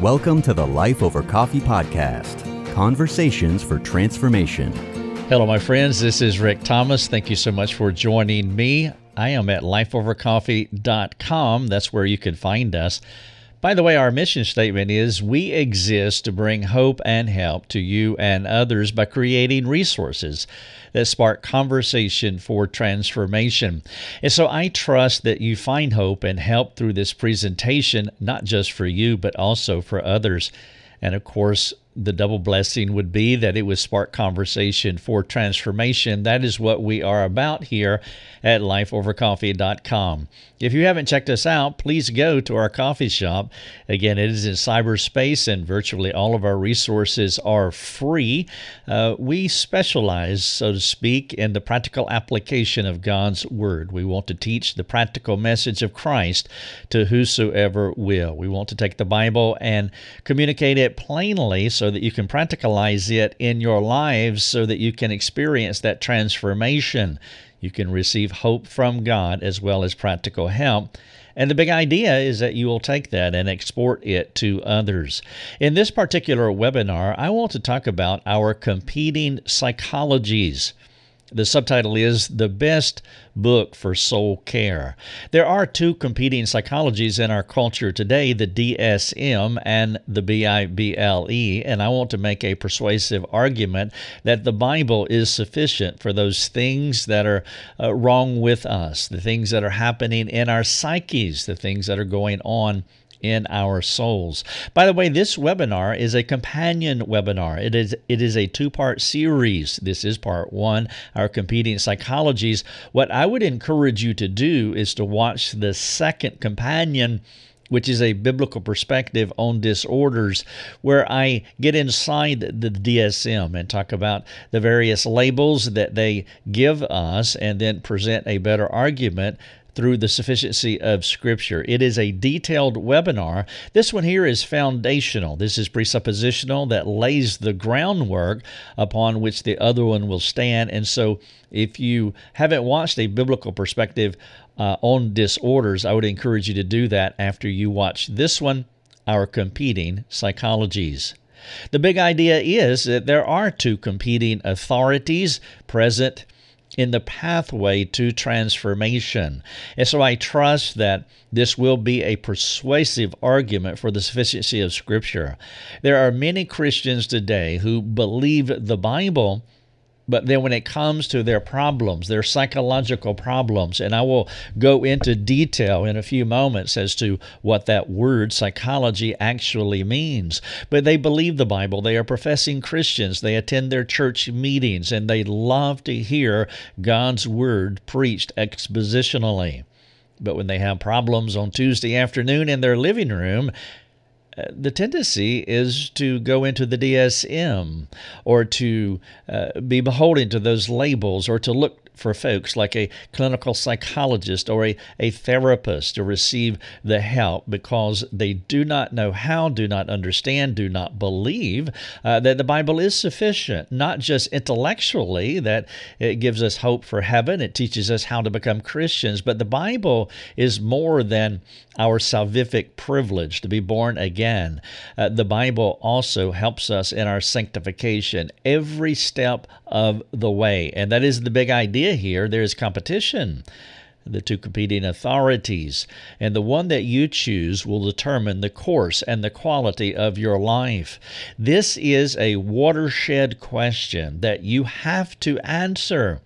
Welcome to the Life Over Coffee podcast Conversations for Transformation. Hello, my friends. This is Rick Thomas. Thank you so much for joining me. I am at lifeovercoffee.com. That's where you can find us. By the way, our mission statement is we exist to bring hope and help to you and others by creating resources that spark conversation for transformation. And so I trust that you find hope and help through this presentation, not just for you, but also for others. And of course, the double blessing would be that it would spark conversation for transformation. That is what we are about here at lifeovercoffee.com. If you haven't checked us out, please go to our coffee shop. Again, it is in cyberspace, and virtually all of our resources are free. Uh, we specialize, so to speak, in the practical application of God's Word. We want to teach the practical message of Christ to whosoever will. We want to take the Bible and communicate it plainly so that you can practicalize it in your lives so that you can experience that transformation. You can receive hope from God as well as practical help. And the big idea is that you will take that and export it to others. In this particular webinar, I want to talk about our competing psychologies. The subtitle is The Best Book for Soul Care. There are two competing psychologies in our culture today the DSM and the BIBLE, and I want to make a persuasive argument that the Bible is sufficient for those things that are uh, wrong with us, the things that are happening in our psyches, the things that are going on in our souls. By the way, this webinar is a companion webinar. It is it is a two-part series. This is part 1, our competing psychologies. What I would encourage you to do is to watch the second companion which is a biblical perspective on disorders, where I get inside the DSM and talk about the various labels that they give us and then present a better argument through the sufficiency of Scripture. It is a detailed webinar. This one here is foundational. This is presuppositional that lays the groundwork upon which the other one will stand. And so, if you haven't watched a biblical perspective uh, on disorders, I would encourage you to do that after you watch this one, Our Competing Psychologies. The big idea is that there are two competing authorities present in the pathway to transformation. And so I trust that this will be a persuasive argument for the sufficiency of Scripture. There are many Christians today who believe the Bible but then when it comes to their problems, their psychological problems, and I will go into detail in a few moments as to what that word psychology actually means. But they believe the Bible. They are professing Christians. They attend their church meetings and they love to hear God's word preached expositionally. But when they have problems on Tuesday afternoon in their living room, the tendency is to go into the DSM or to uh, be beholden to those labels or to look for folks like a clinical psychologist or a, a therapist to receive the help because they do not know how, do not understand, do not believe uh, that the Bible is sufficient, not just intellectually, that it gives us hope for heaven, it teaches us how to become Christians, but the Bible is more than our salvific privilege to be born again. Uh, the Bible also helps us in our sanctification every step of the way. And that is the big idea here. There is competition the two competing authorities, and the one that you choose will determine the course and the quality of your life. This is a watershed question that you have to answer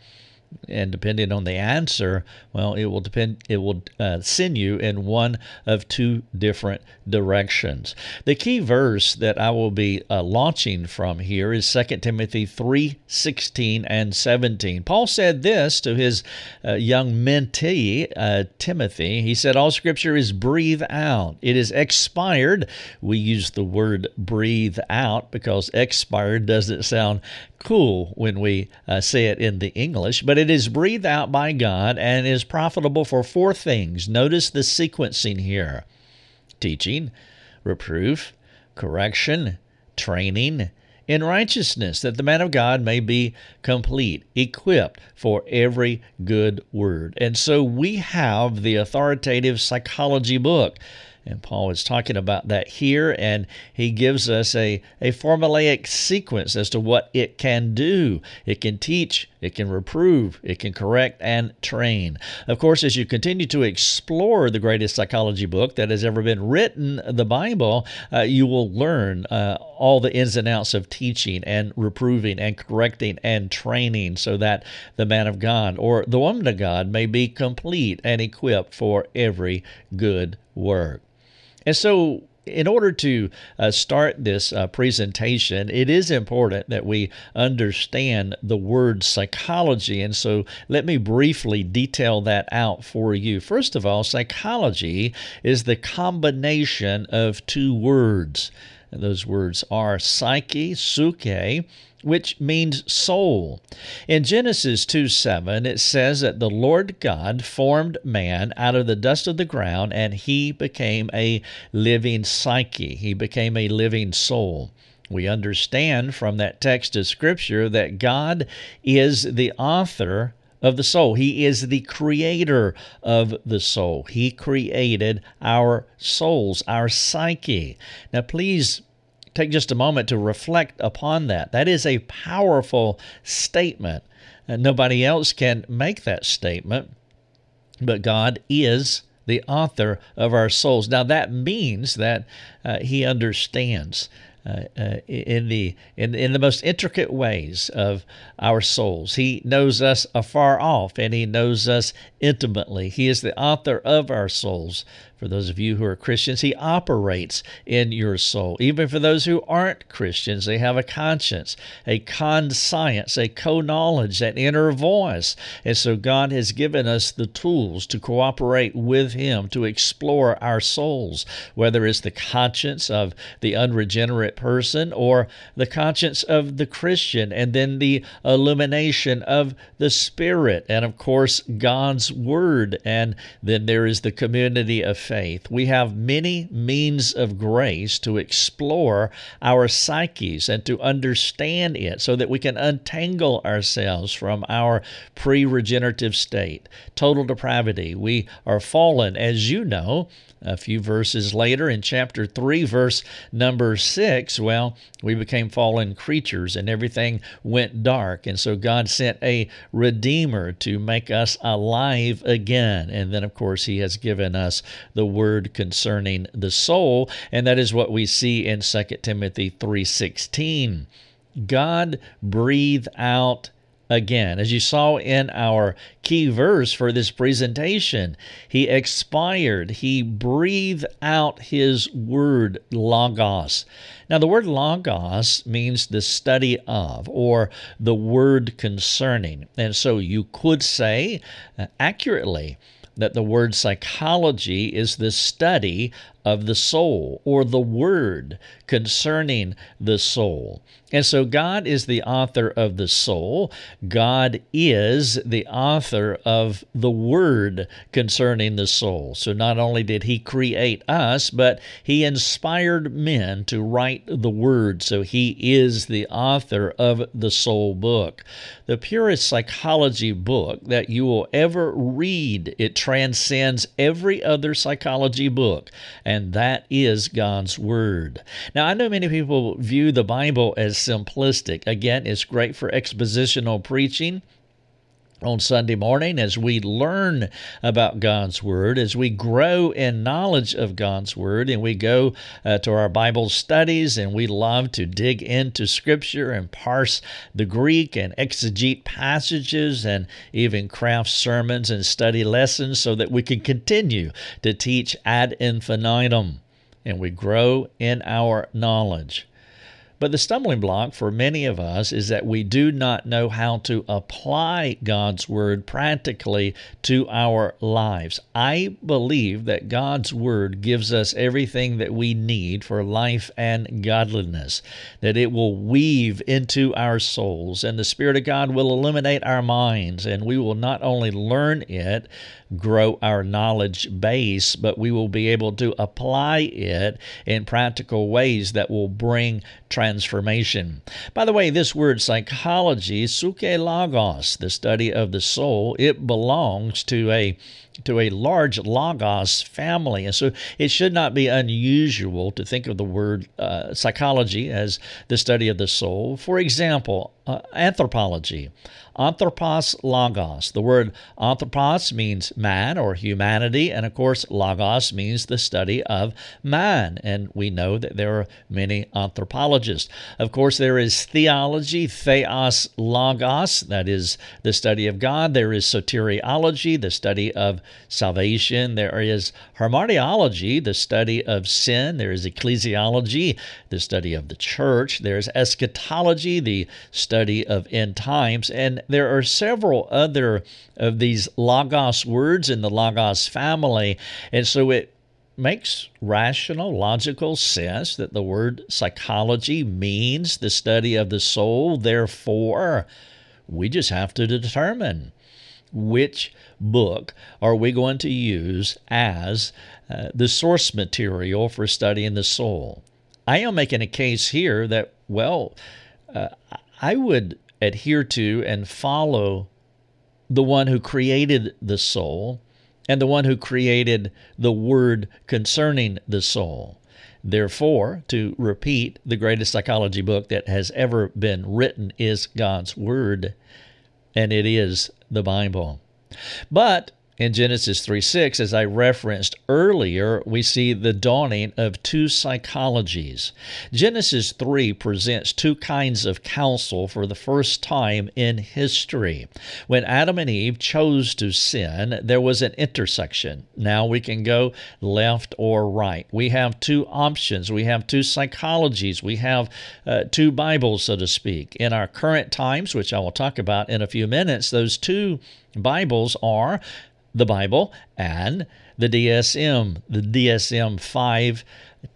and depending on the answer, well, it will depend. It will uh, send you in one of two different directions. The key verse that I will be uh, launching from here is 2 Timothy three sixteen and 17. Paul said this to his uh, young mentee, uh, Timothy. He said, All scripture is breathed out, it is expired. We use the word breathe out because expired doesn't sound cool when we uh, say it in the English, but it is breathed out by God and is profitable for four things. Notice the sequencing here teaching, reproof, correction, training, in righteousness, that the man of God may be complete, equipped for every good word. And so we have the authoritative psychology book. And Paul is talking about that here, and he gives us a, a formulaic sequence as to what it can do. It can teach, it can reprove, it can correct, and train. Of course, as you continue to explore the greatest psychology book that has ever been written, the Bible, uh, you will learn uh, all the ins and outs of teaching and reproving and correcting and training so that the man of God or the woman of God may be complete and equipped for every good work. And so, in order to uh, start this uh, presentation, it is important that we understand the word psychology. And so let me briefly detail that out for you. First of all, psychology is the combination of two words. And those words are psyche, suke, which means soul. In Genesis 2 7, it says that the Lord God formed man out of the dust of the ground, and he became a living psyche. He became a living soul. We understand from that text of Scripture that God is the author of the soul. He is the creator of the soul. He created our souls, our psyche. Now, please take just a moment to reflect upon that. That is a powerful statement. And nobody else can make that statement, but God is the author of our souls. Now, that means that uh, He understands. Uh, uh, in the in, in the most intricate ways of our souls. He knows us afar off and he knows us intimately. He is the author of our souls. For those of you who are Christians, He operates in your soul. Even for those who aren't Christians, they have a conscience, a conscience, a co knowledge, that inner voice. And so God has given us the tools to cooperate with Him to explore our souls, whether it's the conscience of the unregenerate person or the conscience of the Christian, and then the illumination of the Spirit, and of course, God's Word. And then there is the community of faith we have many means of grace to explore our psyches and to understand it so that we can untangle ourselves from our pre regenerative state, total depravity. We are fallen, as you know, a few verses later in chapter 3, verse number 6, well, we became fallen creatures and everything went dark. And so God sent a Redeemer to make us alive again. And then, of course, He has given us the word concerning the soul. And that is what we see in 2 Timothy 3.16. God breathed out again. As you saw in our key verse for this presentation, he expired, he breathed out his word, logos. Now, the word logos means the study of or the word concerning. And so you could say uh, accurately, that the word psychology is the study of the soul or the word concerning the soul. And so God is the author of the soul. God is the author of the word concerning the soul. So not only did he create us, but he inspired men to write the word. So he is the author of the soul book. The purest psychology book that you will ever read. It transcends every other psychology book. And and that is God's Word. Now, I know many people view the Bible as simplistic. Again, it's great for expositional preaching on Sunday morning as we learn about God's Word, as we grow in knowledge of God's Word, and we go uh, to our Bible studies and we love to dig into Scripture and parse the Greek and exegete passages and even craft sermons and study lessons so that we can continue to teach ad infinitum and we grow in our knowledge. But the stumbling block for many of us is that we do not know how to apply God's Word practically to our lives. I believe that God's Word gives us everything that we need for life and godliness, that it will weave into our souls, and the Spirit of God will illuminate our minds, and we will not only learn it, grow our knowledge base, but we will be able to apply it in practical ways that will bring transformation. By the way, this word psychology, suke logos, the study of the soul, it belongs to a to a large logos family. And so it should not be unusual to think of the word uh, psychology as the study of the soul. For example, uh, anthropology. Anthropos logos. The word anthropos means man or humanity, and of course, logos means the study of man. And we know that there are many anthropologists. Of course, there is theology, theos logos, that is the study of God. There is soteriology, the study of salvation. There is hamartiology, the study of sin. There is ecclesiology, the study of the church. There's eschatology, the study of end times. And there are several other of these Logos words in the Logos family. And so it makes rational, logical sense that the word psychology means the study of the soul. Therefore, we just have to determine which book are we going to use as uh, the source material for studying the soul. I am making a case here that, well, uh, I would adhere to and follow the one who created the soul and the one who created the word concerning the soul. Therefore, to repeat, the greatest psychology book that has ever been written is God's Word, and it is the Bible. But in Genesis 3 6, as I referenced earlier, we see the dawning of two psychologies. Genesis 3 presents two kinds of counsel for the first time in history. When Adam and Eve chose to sin, there was an intersection. Now we can go left or right. We have two options, we have two psychologies, we have uh, two Bibles, so to speak. In our current times, which I will talk about in a few minutes, those two Bibles are the Bible and the DSM, the DSM 5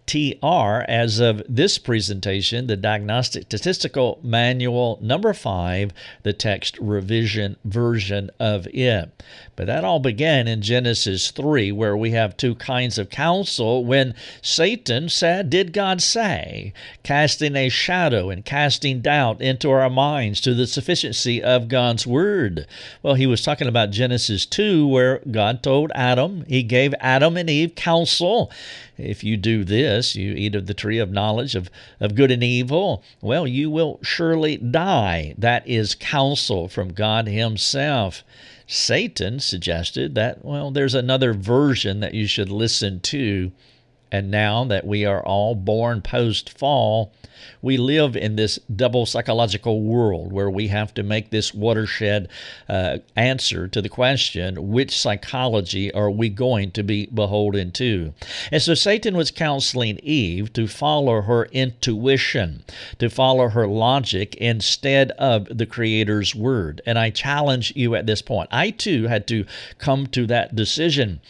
TR as of this presentation, the Diagnostic Statistical Manual number 5, the text revision version of it. But that all began in Genesis 3, where we have two kinds of counsel when Satan said, Did God say? casting a shadow and casting doubt into our minds to the sufficiency of God's Word. Well, he was talking about Genesis 2, where God told Adam, He gave Adam and Eve counsel if you do this, you eat of the tree of knowledge of, of good and evil, well, you will surely die. That is counsel from God Himself. Satan suggested that, well, there's another version that you should listen to. And now that we are all born post fall, we live in this double psychological world where we have to make this watershed uh, answer to the question which psychology are we going to be beholden to? And so Satan was counseling Eve to follow her intuition, to follow her logic instead of the Creator's word. And I challenge you at this point. I too had to come to that decision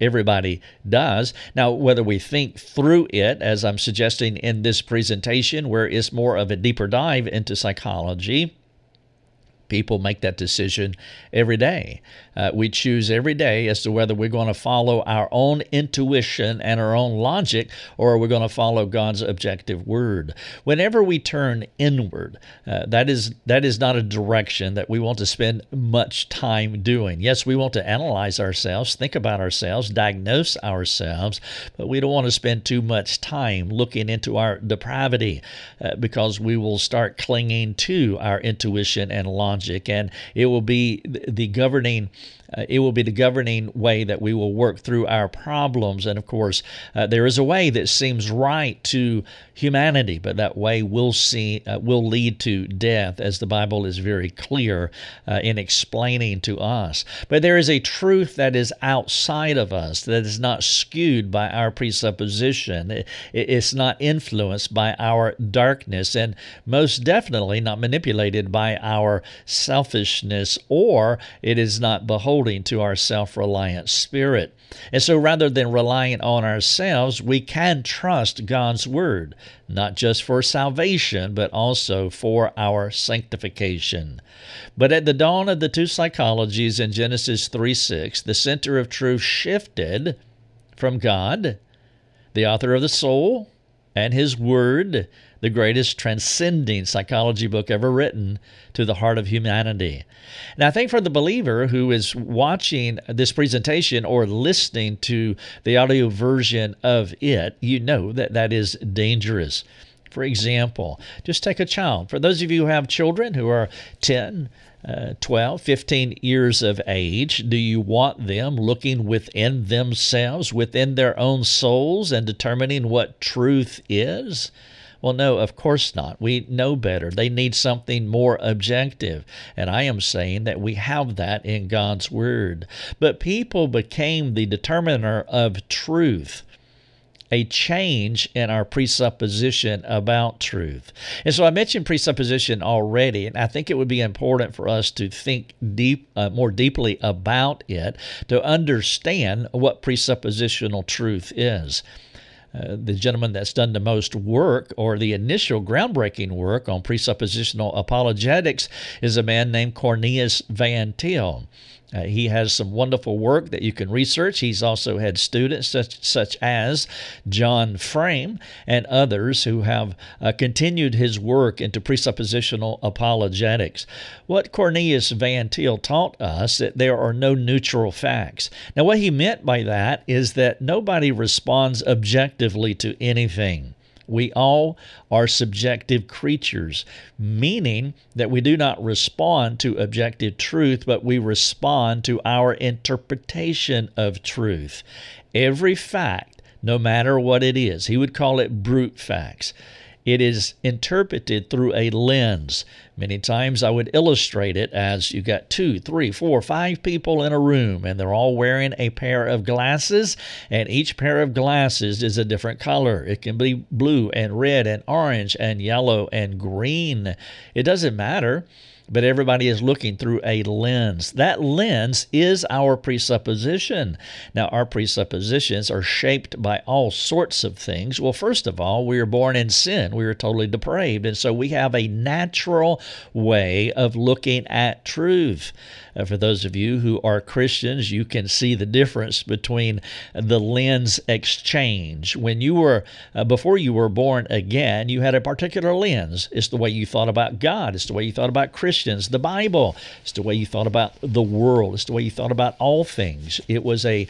Everybody does. Now, whether we think through it, as I'm suggesting in this presentation, where it's more of a deeper dive into psychology, People make that decision every day. Uh, we choose every day as to whether we're going to follow our own intuition and our own logic or we're going to follow God's objective word. Whenever we turn inward, uh, that is that is not a direction that we want to spend much time doing. Yes, we want to analyze ourselves, think about ourselves, diagnose ourselves, but we don't want to spend too much time looking into our depravity uh, because we will start clinging to our intuition and logic and it will be the governing uh, it will be the governing way that we will work through our problems. And of course, uh, there is a way that seems right to humanity, but that way will see uh, will lead to death, as the Bible is very clear uh, in explaining to us. But there is a truth that is outside of us that is not skewed by our presupposition. It, it's not influenced by our darkness, and most definitely not manipulated by our selfishness, or it is not beholden to our self reliant spirit. And so rather than relying on ourselves, we can trust God's Word, not just for salvation, but also for our sanctification. But at the dawn of the two psychologies in Genesis 3 6, the center of truth shifted from God, the author of the soul, and His Word, the greatest transcending psychology book ever written to the heart of humanity. And I think for the believer who is watching this presentation or listening to the audio version of it, you know that that is dangerous. For example, just take a child. For those of you who have children who are 10, uh, 12, 15 years of age, do you want them looking within themselves, within their own souls, and determining what truth is? Well, no, of course not. We know better. They need something more objective. And I am saying that we have that in God's Word. But people became the determiner of truth a change in our presupposition about truth. And so I mentioned presupposition already, and I think it would be important for us to think deep, uh, more deeply about it to understand what presuppositional truth is. Uh, the gentleman that's done the most work or the initial groundbreaking work on presuppositional apologetics is a man named Cornelius Van Til. Uh, he has some wonderful work that you can research. He's also had students such, such as John Frame and others who have uh, continued his work into presuppositional apologetics. What Cornelius Van Til taught us that there are no neutral facts. Now, what he meant by that is that nobody responds objectively to anything. We all are subjective creatures, meaning that we do not respond to objective truth, but we respond to our interpretation of truth. Every fact, no matter what it is, he would call it brute facts. It is interpreted through a lens. Many times I would illustrate it as you got two, three, four, five people in a room, and they're all wearing a pair of glasses, and each pair of glasses is a different color. It can be blue and red and orange and yellow and green. It doesn't matter but everybody is looking through a lens. That lens is our presupposition. Now, our presuppositions are shaped by all sorts of things. Well, first of all, we are born in sin, we are totally depraved, and so we have a natural way of looking at truth. Uh, for those of you who are Christians, you can see the difference between the lens exchange. When you were, uh, before you were born again, you had a particular lens. It's the way you thought about God, it's the way you thought about Christians, the Bible, it's the way you thought about the world, it's the way you thought about all things. It was a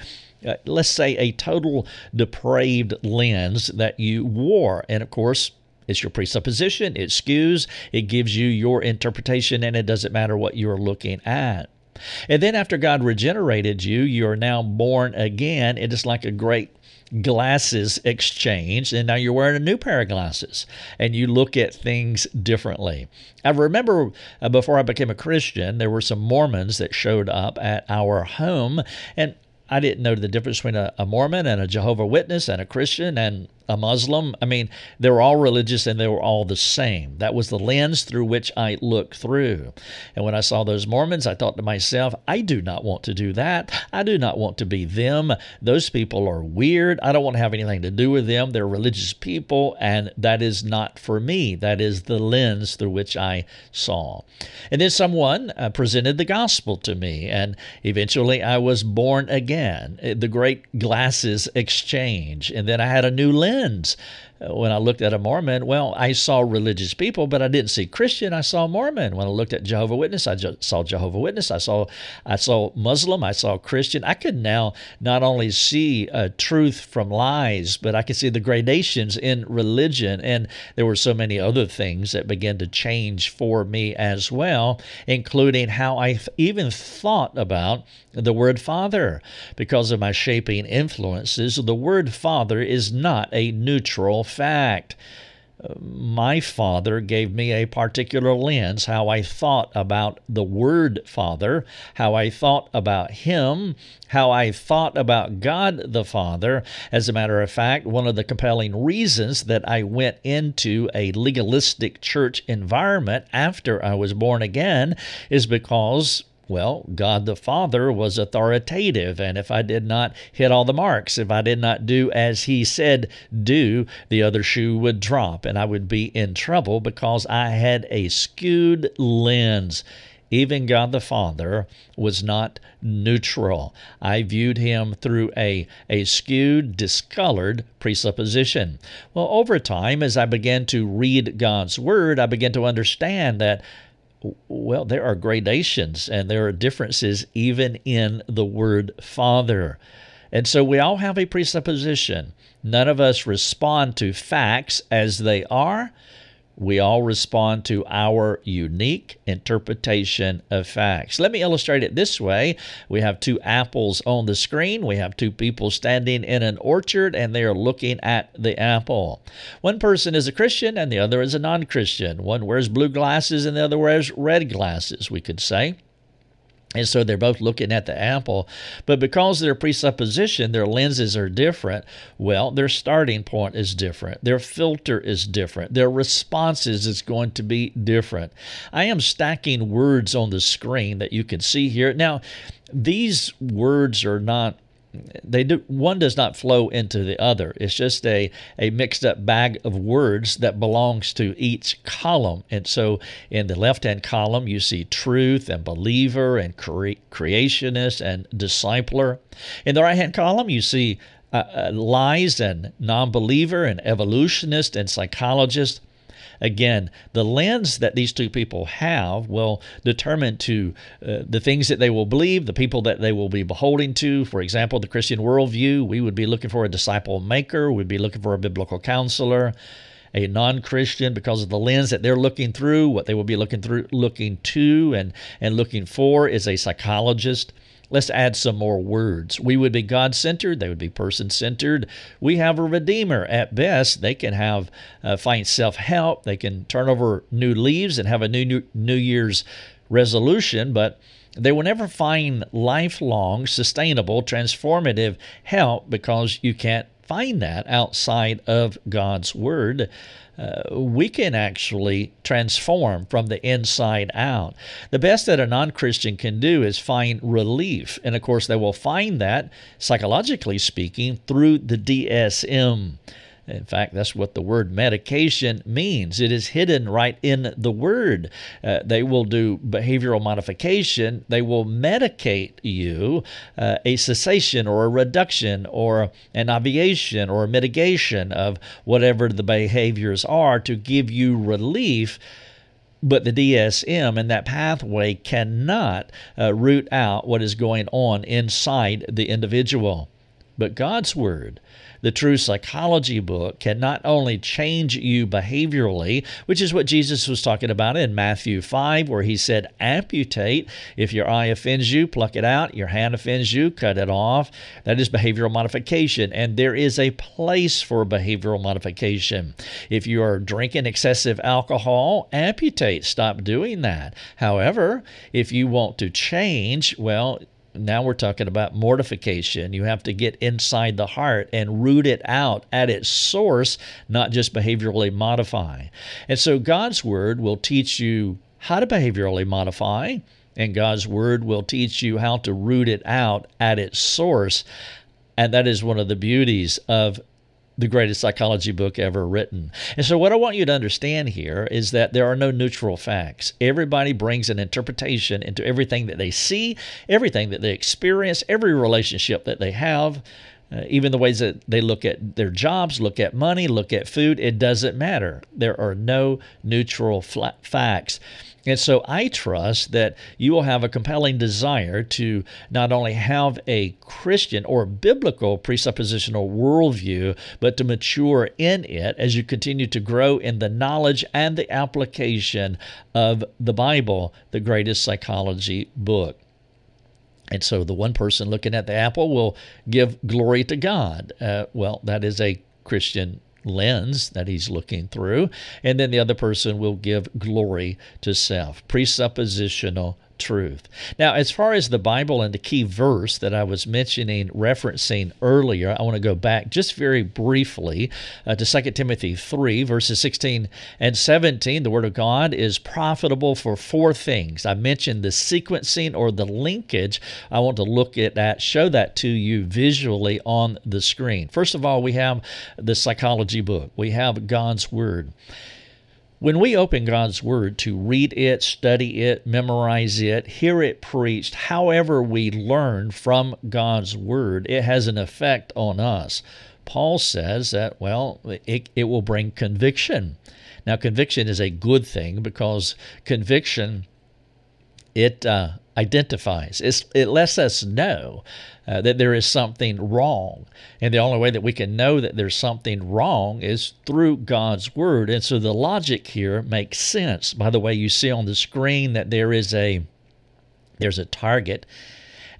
uh, let's say a total depraved lens that you wore. And of course, it's your presupposition, it skews, it gives you your interpretation, and it doesn't matter what you're looking at. And then after God regenerated you, you are now born again. It is like a great glasses exchange, and now you're wearing a new pair of glasses, and you look at things differently. I remember uh, before I became a Christian, there were some Mormons that showed up at our home, and I didn't know the difference between a, a Mormon and a Jehovah Witness and a Christian and a Muslim. I mean, they were all religious and they were all the same. That was the lens through which I looked through. And when I saw those Mormons, I thought to myself, I do not want to do that. I do not want to be them. Those people are weird. I don't want to have anything to do with them. They're religious people, and that is not for me. That is the lens through which I saw. And then someone uh, presented the gospel to me, and eventually I was born again. The great glasses exchange. And then I had a new lens lens when I looked at a Mormon, well, I saw religious people, but I didn't see Christian. I saw Mormon. When I looked at Jehovah Witness, I saw Jehovah Witness. I saw I saw Muslim. I saw Christian. I could now not only see uh, truth from lies, but I could see the gradations in religion, and there were so many other things that began to change for me as well, including how I even thought about the word Father. Because of my shaping influences, the word Father is not a neutral fact. My father gave me a particular lens, how I thought about the word Father, how I thought about Him, how I thought about God the Father. As a matter of fact, one of the compelling reasons that I went into a legalistic church environment after I was born again is because well, God the Father was authoritative, and if I did not hit all the marks, if I did not do as He said do, the other shoe would drop, and I would be in trouble because I had a skewed lens. even God the Father was not neutral. I viewed him through a, a skewed, discolored presupposition. Well, over time, as I began to read God's Word, I began to understand that well, there are gradations and there are differences even in the word Father. And so we all have a presupposition. None of us respond to facts as they are. We all respond to our unique interpretation of facts. Let me illustrate it this way. We have two apples on the screen. We have two people standing in an orchard and they are looking at the apple. One person is a Christian and the other is a non Christian. One wears blue glasses and the other wears red glasses, we could say. And so they're both looking at the apple. But because their presupposition, their lenses are different, well, their starting point is different. Their filter is different. Their responses is going to be different. I am stacking words on the screen that you can see here. Now, these words are not they do one does not flow into the other. It's just a, a mixed up bag of words that belongs to each column. And so in the left hand column you see truth and believer and cre- creationist and discipler. In the right hand column you see uh, uh, lies and non-believer and evolutionist and psychologist Again, the lens that these two people have will determine to uh, the things that they will believe, the people that they will be beholding to. For example, the Christian worldview, we would be looking for a disciple maker, we'd be looking for a biblical counselor a non-Christian because of the lens that they're looking through, what they will be looking through, looking to, and and looking for is a psychologist. Let's add some more words. We would be God centered, they would be person centered. We have a Redeemer. At best, they can have uh, find self help, they can turn over new leaves and have a new, new New Year's resolution, but they will never find lifelong, sustainable, transformative help because you can't find that outside of God's Word uh, we can actually transform from the inside out. The best that a non Christian can do is find relief. And of course, they will find that, psychologically speaking, through the DSM. In fact, that's what the word medication means. It is hidden right in the word. Uh, they will do behavioral modification. They will medicate you uh, a cessation or a reduction or an obviation or a mitigation of whatever the behaviors are to give you relief but the DSM and that pathway cannot uh, root out what is going on inside the individual. But God's Word the true psychology book can not only change you behaviorally, which is what Jesus was talking about in Matthew 5, where he said, amputate. If your eye offends you, pluck it out. Your hand offends you, cut it off. That is behavioral modification. And there is a place for behavioral modification. If you are drinking excessive alcohol, amputate. Stop doing that. However, if you want to change, well, now we're talking about mortification. You have to get inside the heart and root it out at its source, not just behaviorally modify. And so God's Word will teach you how to behaviorally modify, and God's Word will teach you how to root it out at its source. And that is one of the beauties of the greatest psychology book ever written. And so, what I want you to understand here is that there are no neutral facts. Everybody brings an interpretation into everything that they see, everything that they experience, every relationship that they have. Uh, even the ways that they look at their jobs, look at money, look at food, it doesn't matter. There are no neutral facts. And so I trust that you will have a compelling desire to not only have a Christian or biblical presuppositional worldview, but to mature in it as you continue to grow in the knowledge and the application of the Bible, the greatest psychology book. And so the one person looking at the apple will give glory to God. Uh, well, that is a Christian lens that he's looking through. And then the other person will give glory to self. Presuppositional truth. Now, as far as the Bible and the key verse that I was mentioning, referencing earlier, I want to go back just very briefly uh, to 2 Timothy 3, verses 16 and 17. The Word of God is profitable for four things. I mentioned the sequencing or the linkage. I want to look at that, show that to you visually on the screen. First of all, we have the psychology book, we have God's Word. When we open God's Word to read it, study it, memorize it, hear it preached, however we learn from God's Word, it has an effect on us. Paul says that, well, it, it will bring conviction. Now, conviction is a good thing because conviction, it uh, identifies, it's, it lets us know uh, that there is something wrong. And the only way that we can know that there's something wrong is through God's Word. And so the logic here makes sense. By the way, you see on the screen that there is a there's a target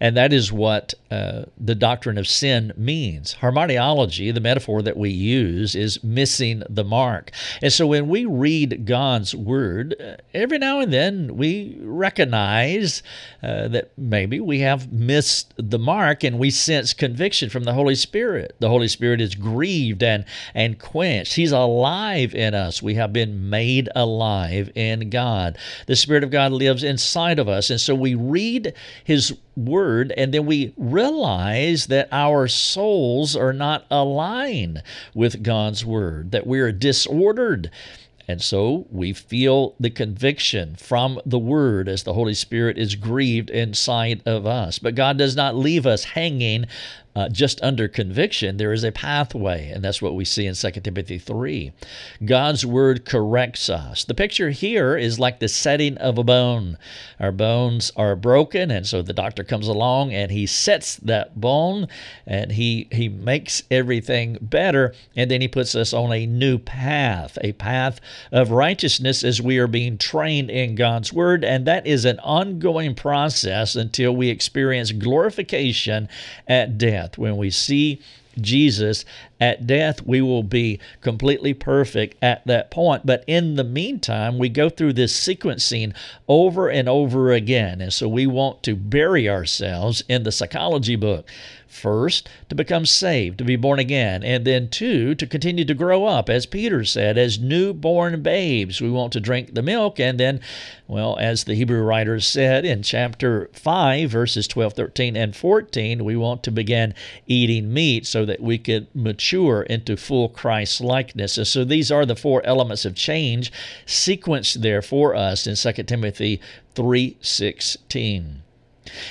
and that is what uh, the doctrine of sin means. Hamartiology, the metaphor that we use, is missing the mark. And so when we read God's word, uh, every now and then we recognize uh, that maybe we have missed the mark and we sense conviction from the Holy Spirit. The Holy Spirit is grieved and, and quenched. He's alive in us. We have been made alive in God. The Spirit of God lives inside of us. And so we read His word, and then we realize that our souls are not aligned with God's word, that we're disordered. And so we feel the conviction from the Word as the Holy Spirit is grieved inside of us. But God does not leave us hanging uh, just under conviction, there is a pathway, and that's what we see in 2 Timothy 3. God's word corrects us. The picture here is like the setting of a bone. Our bones are broken, and so the doctor comes along and he sets that bone and he, he makes everything better, and then he puts us on a new path, a path of righteousness as we are being trained in God's word, and that is an ongoing process until we experience glorification at death death. When we see Jesus at death, we will be completely perfect at that point. But in the meantime, we go through this sequencing over and over again. And so we want to bury ourselves in the psychology book. First, to become saved, to be born again, and then two, to continue to grow up, as Peter said, as newborn babes. We want to drink the milk, and then, well, as the Hebrew writers said in chapter 5, verses 12, 13, and 14, we want to begin eating meat so that we could mature into full Christ likeness. And so these are the four elements of change sequenced there for us in 2 Timothy 3:16.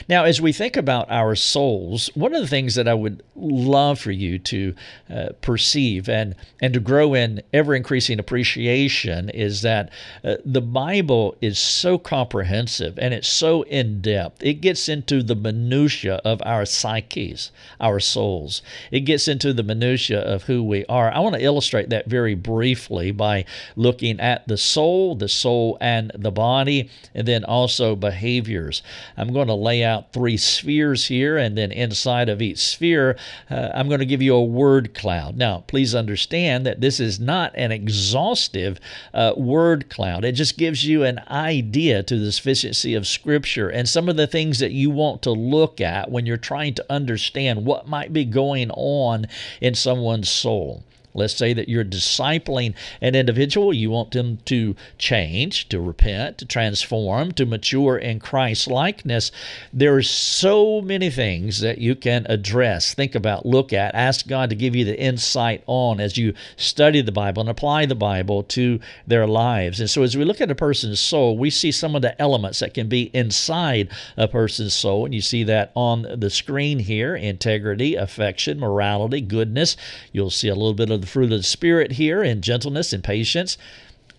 Now, as we think about our souls, one of the things that I would love for you to uh, perceive and, and to grow in ever increasing appreciation is that uh, the Bible is so comprehensive and it's so in depth. It gets into the minutiae of our psyches, our souls. It gets into the minutiae of who we are. I want to illustrate that very briefly by looking at the soul, the soul and the body, and then also behaviors. I'm going to lay out three spheres here, and then inside of each sphere, uh, I'm going to give you a word cloud. Now, please understand that this is not an exhaustive uh, word cloud. It just gives you an idea to the sufficiency of Scripture and some of the things that you want to look at when you're trying to understand what might be going on in someone's soul. Let's say that you're discipling an individual. You want them to change, to repent, to transform, to mature in Christ likeness. There are so many things that you can address, think about, look at, ask God to give you the insight on as you study the Bible and apply the Bible to their lives. And so as we look at a person's soul, we see some of the elements that can be inside a person's soul. And you see that on the screen here integrity, affection, morality, goodness. You'll see a little bit of the fruit of the Spirit here in gentleness and patience.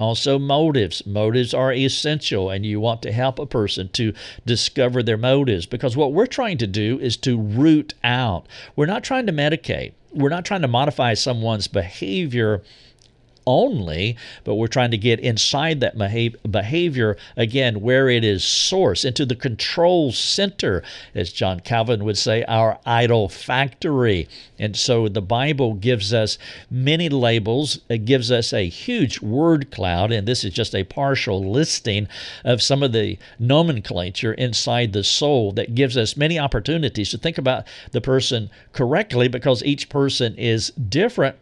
Also, motives. Motives are essential, and you want to help a person to discover their motives because what we're trying to do is to root out. We're not trying to medicate, we're not trying to modify someone's behavior only, but we're trying to get inside that behavior again where it is source, into the control center, as John Calvin would say, our idol factory. And so the Bible gives us many labels, it gives us a huge word cloud, and this is just a partial listing of some of the nomenclature inside the soul that gives us many opportunities to think about the person correctly because each person is different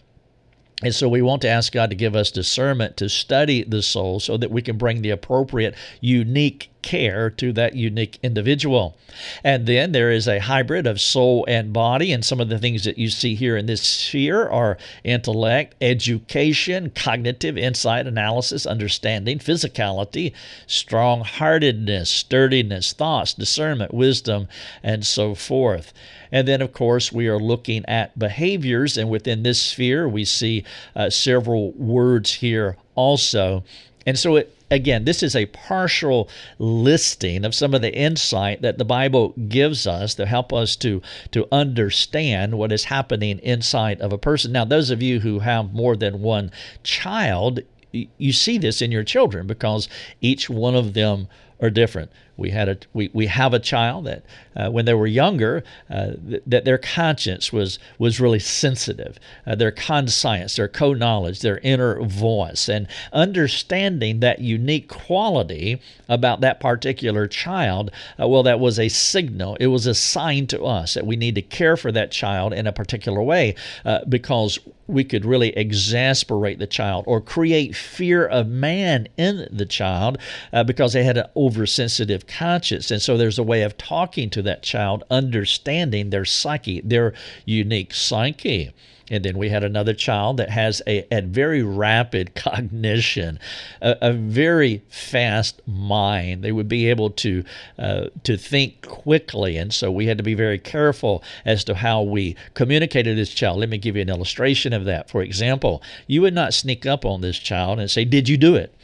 and so we want to ask God to give us discernment to study the soul so that we can bring the appropriate, unique care to that unique individual. And then there is a hybrid of soul and body. And some of the things that you see here in this sphere are intellect, education, cognitive insight, analysis, understanding, physicality, strong heartedness, sturdiness, thoughts, discernment, wisdom, and so forth. And then, of course, we are looking at behaviors. And within this sphere, we see uh, several words here also. And so it again, this is a partial listing of some of the insight that the Bible gives us to help us to, to understand what is happening inside of a person. Now, those of you who have more than one child, you see this in your children because each one of them are different. We had a we, we have a child that uh, when they were younger uh, th- that their conscience was was really sensitive, uh, their conscience, their co-knowledge, their inner voice, and understanding that unique quality about that particular child. Uh, well, that was a signal. It was a sign to us that we need to care for that child in a particular way uh, because we could really exasperate the child or create fear of man in the child uh, because they had an oversensitive conscience. And so there's a way of talking to that child, understanding their psyche, their unique psyche. And then we had another child that has a, a very rapid cognition, a, a very fast mind. They would be able to uh, to think quickly, and so we had to be very careful as to how we communicated this child. Let me give you an illustration of that. For example, you would not sneak up on this child and say, "Did you do it?"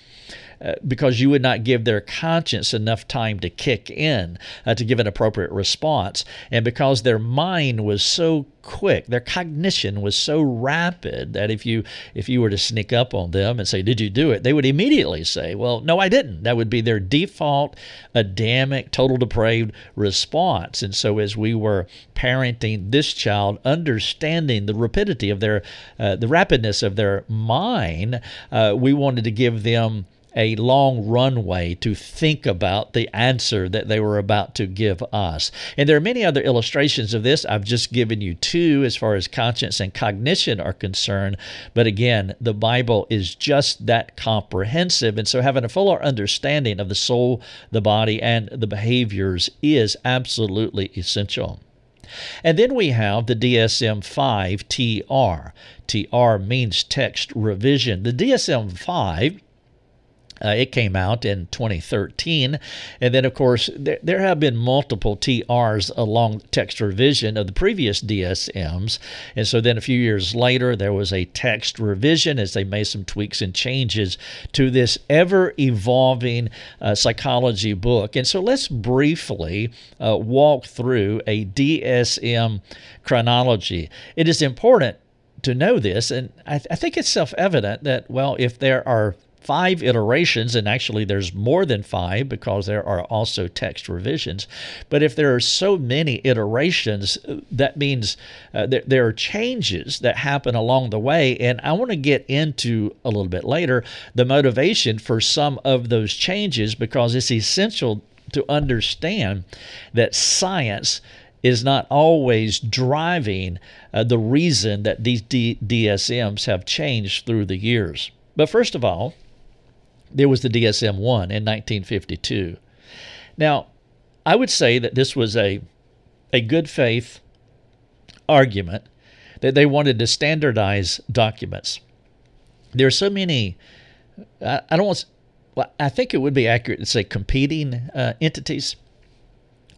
Uh, because you would not give their conscience enough time to kick in uh, to give an appropriate response. And because their mind was so quick, their cognition was so rapid that if you if you were to sneak up on them and say, "Did you do it?" they would immediately say, "Well, no, I didn't." That would be their default Adamic, total depraved response. And so, as we were parenting this child, understanding the rapidity of their uh, the rapidness of their mind, uh, we wanted to give them a long runway to think about the answer that they were about to give us. And there are many other illustrations of this. I've just given you two as far as conscience and cognition are concerned. But again, the Bible is just that comprehensive. And so having a fuller understanding of the soul, the body, and the behaviors is absolutely essential. And then we have the DSM 5 TR. TR means text revision. The DSM 5 uh, it came out in 2013. And then, of course, there, there have been multiple TRs along text revision of the previous DSMs. And so then a few years later, there was a text revision as they made some tweaks and changes to this ever evolving uh, psychology book. And so let's briefly uh, walk through a DSM chronology. It is important to know this, and I, th- I think it's self evident that, well, if there are five iterations, and actually there's more than five because there are also text revisions. But if there are so many iterations, that means uh, there, there are changes that happen along the way. And I want to get into a little bit later the motivation for some of those changes because it's essential to understand that science is not always driving uh, the reason that these D- DSMs have changed through the years. But first of all, there was the DSM 1 in 1952. Now, I would say that this was a, a good faith argument that they wanted to standardize documents. There are so many, I, I don't want well, I think it would be accurate to say competing uh, entities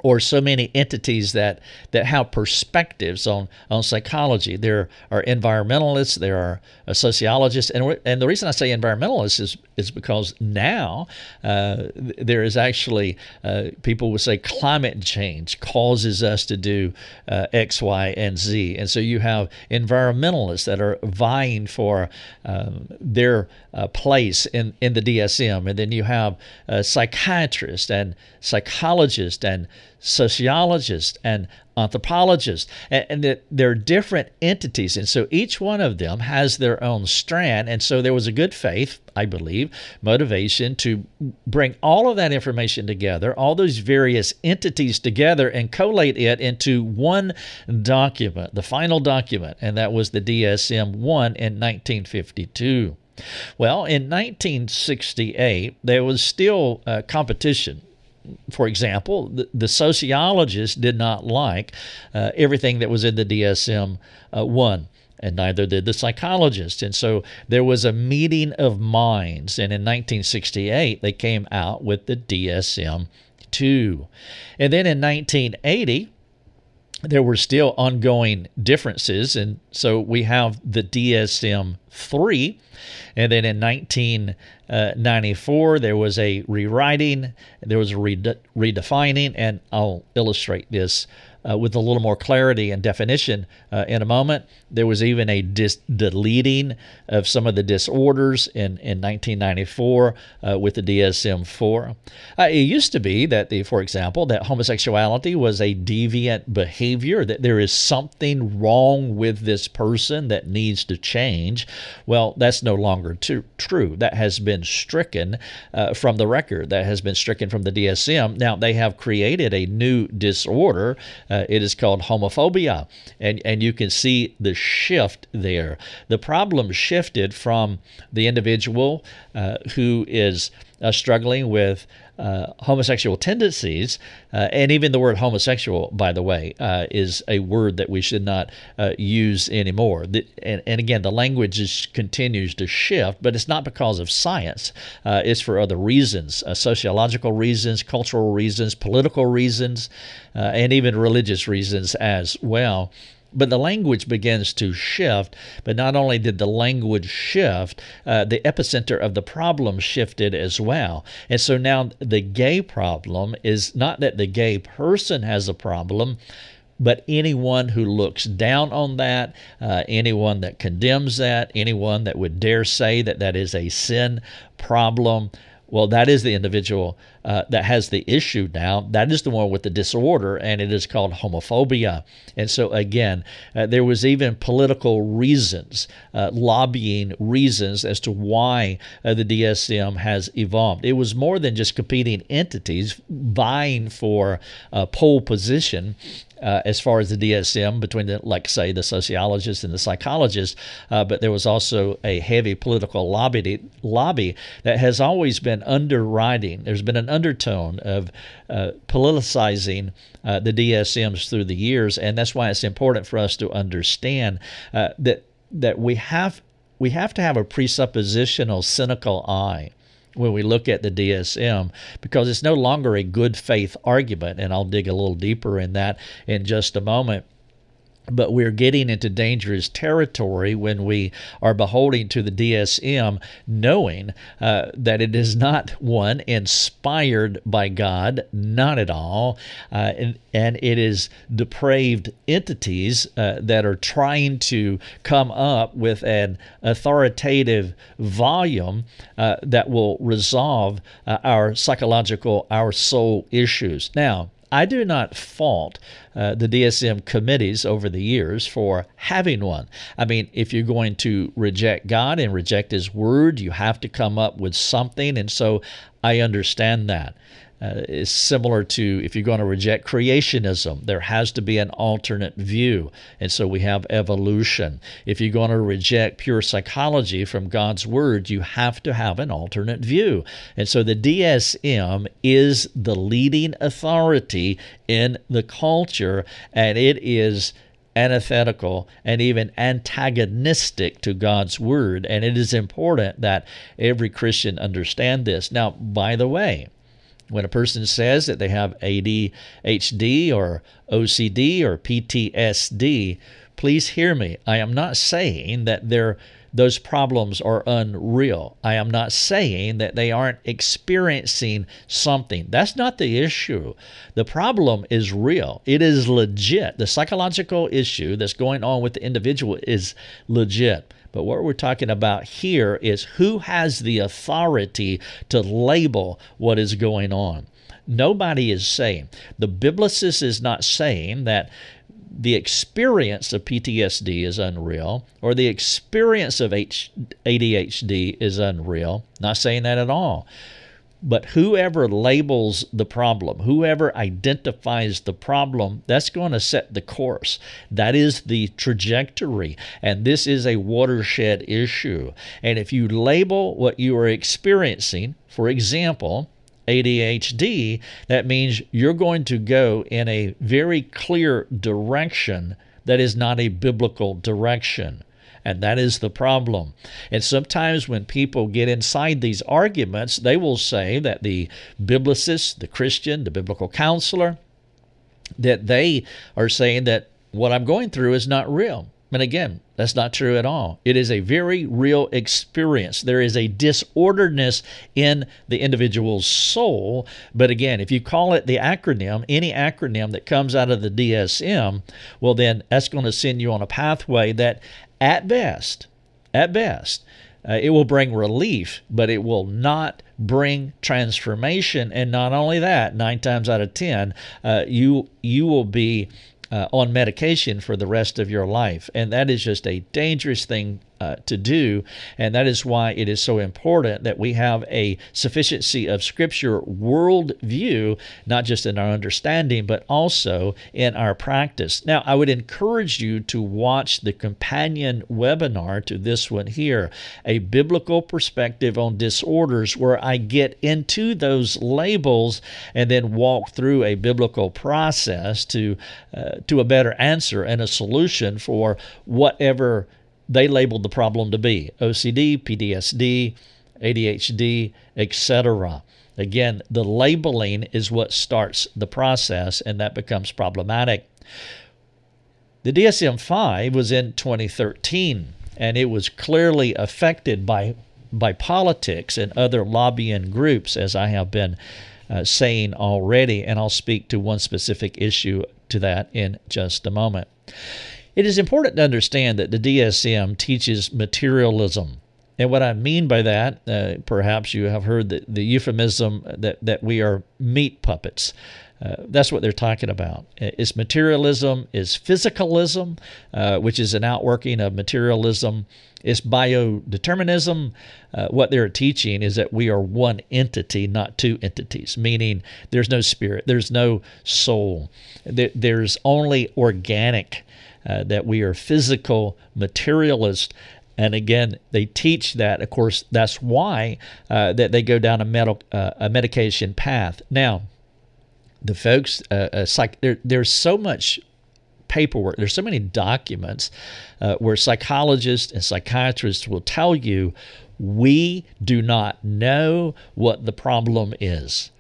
or so many entities that that have perspectives on on psychology. There are environmentalists, there are uh, sociologists, and and the reason I say environmentalists is is because now uh, there is actually uh, people would say climate change causes us to do uh, X, Y, and Z, and so you have environmentalists that are vying for um, their uh, place in in the DSM, and then you have uh, psychiatrists and psychologists and sociologists and anthropologists, and, and that they're different entities. And so each one of them has their own strand. And so there was a good faith, I believe, motivation to bring all of that information together, all those various entities together, and collate it into one document, the final document. And that was the DSM 1 in 1952. Well, in 1968, there was still uh, competition for example, the, the sociologists did not like uh, everything that was in the DSM uh, 1 and neither did the psychologists. And so there was a meeting of minds. And in 1968, they came out with the DSM 2. And then in 1980, there were still ongoing differences. And so we have the DSM 3. And then in 1994, uh, there was a rewriting, there was a redefining, and I'll illustrate this uh, with a little more clarity and definition uh, in a moment. There was even a dis- deleting of some of the disorders in, in 1994 uh, with the DSM 4. Uh, it used to be that, the, for example, that homosexuality was a deviant behavior, that there is something wrong with this person that needs to change. Well, that's no longer true. That has been stricken uh, from the record, that has been stricken from the DSM. Now, they have created a new disorder uh, it is called homophobia, and and you can see the shift there. The problem shifted from the individual uh, who is uh, struggling with uh, homosexual tendencies, uh, and even the word homosexual, by the way, uh, is a word that we should not uh, use anymore. The, and, and, again, the language is, continues to shift, but it's not because of science. Uh, it's for other reasons sociological reasons, cultural reasons, political reasons, and even religious reasons as well. But the language begins to shift. But not only did the language shift, uh, the epicenter of the problem shifted as well. And so now the gay problem is not that the gay person has a problem, but anyone who looks down on that, uh, anyone that condemns that, anyone that would dare say that that is a sin problem, well, that is the individual uh, that has the issue now. That is the one with the disorder, and it is called homophobia. And so, again, uh, there was even political reasons, uh, lobbying reasons as to why uh, the DSM has evolved. It was more than just competing entities vying for a pole position uh, as far as the DSM between the, like say, the sociologists and the psychologists, uh, but there was also a heavy political lobby lobby that has always been underwriting. There's been an undertone of uh, politicizing uh, the DSMs through the years, and that's why it's important for us to understand uh, that that we have we have to have a presuppositional cynical eye when we look at the DSM because it's no longer a good faith argument. And I'll dig a little deeper in that in just a moment but we're getting into dangerous territory when we are beholding to the DSM, knowing uh, that it is not one inspired by God, not at all, uh, and, and, it is depraved entities uh, that are trying to come up with an authoritative volume uh, that will resolve uh, our psychological, our soul issues. Now, I do not fault uh, the DSM committees over the years for having one. I mean, if you're going to reject God and reject His Word, you have to come up with something. And so I understand that uh, is similar to if you're going to reject creationism, there has to be an alternate view. And so we have evolution. If you're going to reject pure psychology from God's Word, you have to have an alternate view. And so the DSM is the leading authority in the culture, and it is antithetical and even antagonistic to God's word. And it is important that every Christian understand this. Now, by the way, when a person says that they have ADHD or OCD or PTSD, please hear me. I am not saying that they're those problems are unreal. I am not saying that they aren't experiencing something. That's not the issue. The problem is real, it is legit. The psychological issue that's going on with the individual is legit. But what we're talking about here is who has the authority to label what is going on. Nobody is saying, the biblicist is not saying that the experience of PTSD is unreal or the experience of ADHD is unreal. Not saying that at all. But whoever labels the problem, whoever identifies the problem, that's going to set the course. That is the trajectory. And this is a watershed issue. And if you label what you are experiencing, for example, ADHD, that means you're going to go in a very clear direction that is not a biblical direction. And that is the problem. And sometimes when people get inside these arguments, they will say that the biblicist, the Christian, the biblical counselor, that they are saying that what I'm going through is not real. And again, that's not true at all. It is a very real experience. There is a disorderedness in the individual's soul. But again, if you call it the acronym, any acronym that comes out of the DSM, well, then that's going to send you on a pathway that, at best, at best, uh, it will bring relief, but it will not bring transformation. And not only that, nine times out of ten, uh, you you will be uh, on medication for the rest of your life. And that is just a dangerous thing uh, to do. And that is why it is so important that we have a sufficiency of Scripture worldview, not just in our understanding, but also in our practice. Now, I would encourage you to watch the companion webinar to this one here A Biblical Perspective on Disorders, where I get into those labels and then walk through a biblical process to, uh, to a better answer and a solution for whatever they labeled the problem to be OCD, PTSD, ADHD, etc. Again, the labeling is what starts the process, and that becomes problematic. The DSM 5 was in 2013, and it was clearly affected by, by politics and other lobbying groups, as I have been uh, saying already, and I'll speak to one specific issue to that in just a moment. It is important to understand that the DSM teaches materialism. And what I mean by that, uh, perhaps you have heard the, the euphemism that, that we are meat puppets. Uh, that's what they're talking about. It's materialism, it's physicalism, uh, which is an outworking of materialism. it's biodeterminism. Uh, what they're teaching is that we are one entity, not two entities, meaning there's no spirit, there's no soul, there, there's only organic uh, that we are physical materialists. And again, they teach that. Of course, that's why uh, that they go down a, med- uh, a medication path. Now, the folks, uh, uh, psych- there, there's so much paperwork. There's so many documents uh, where psychologists and psychiatrists will tell you we do not know what the problem is.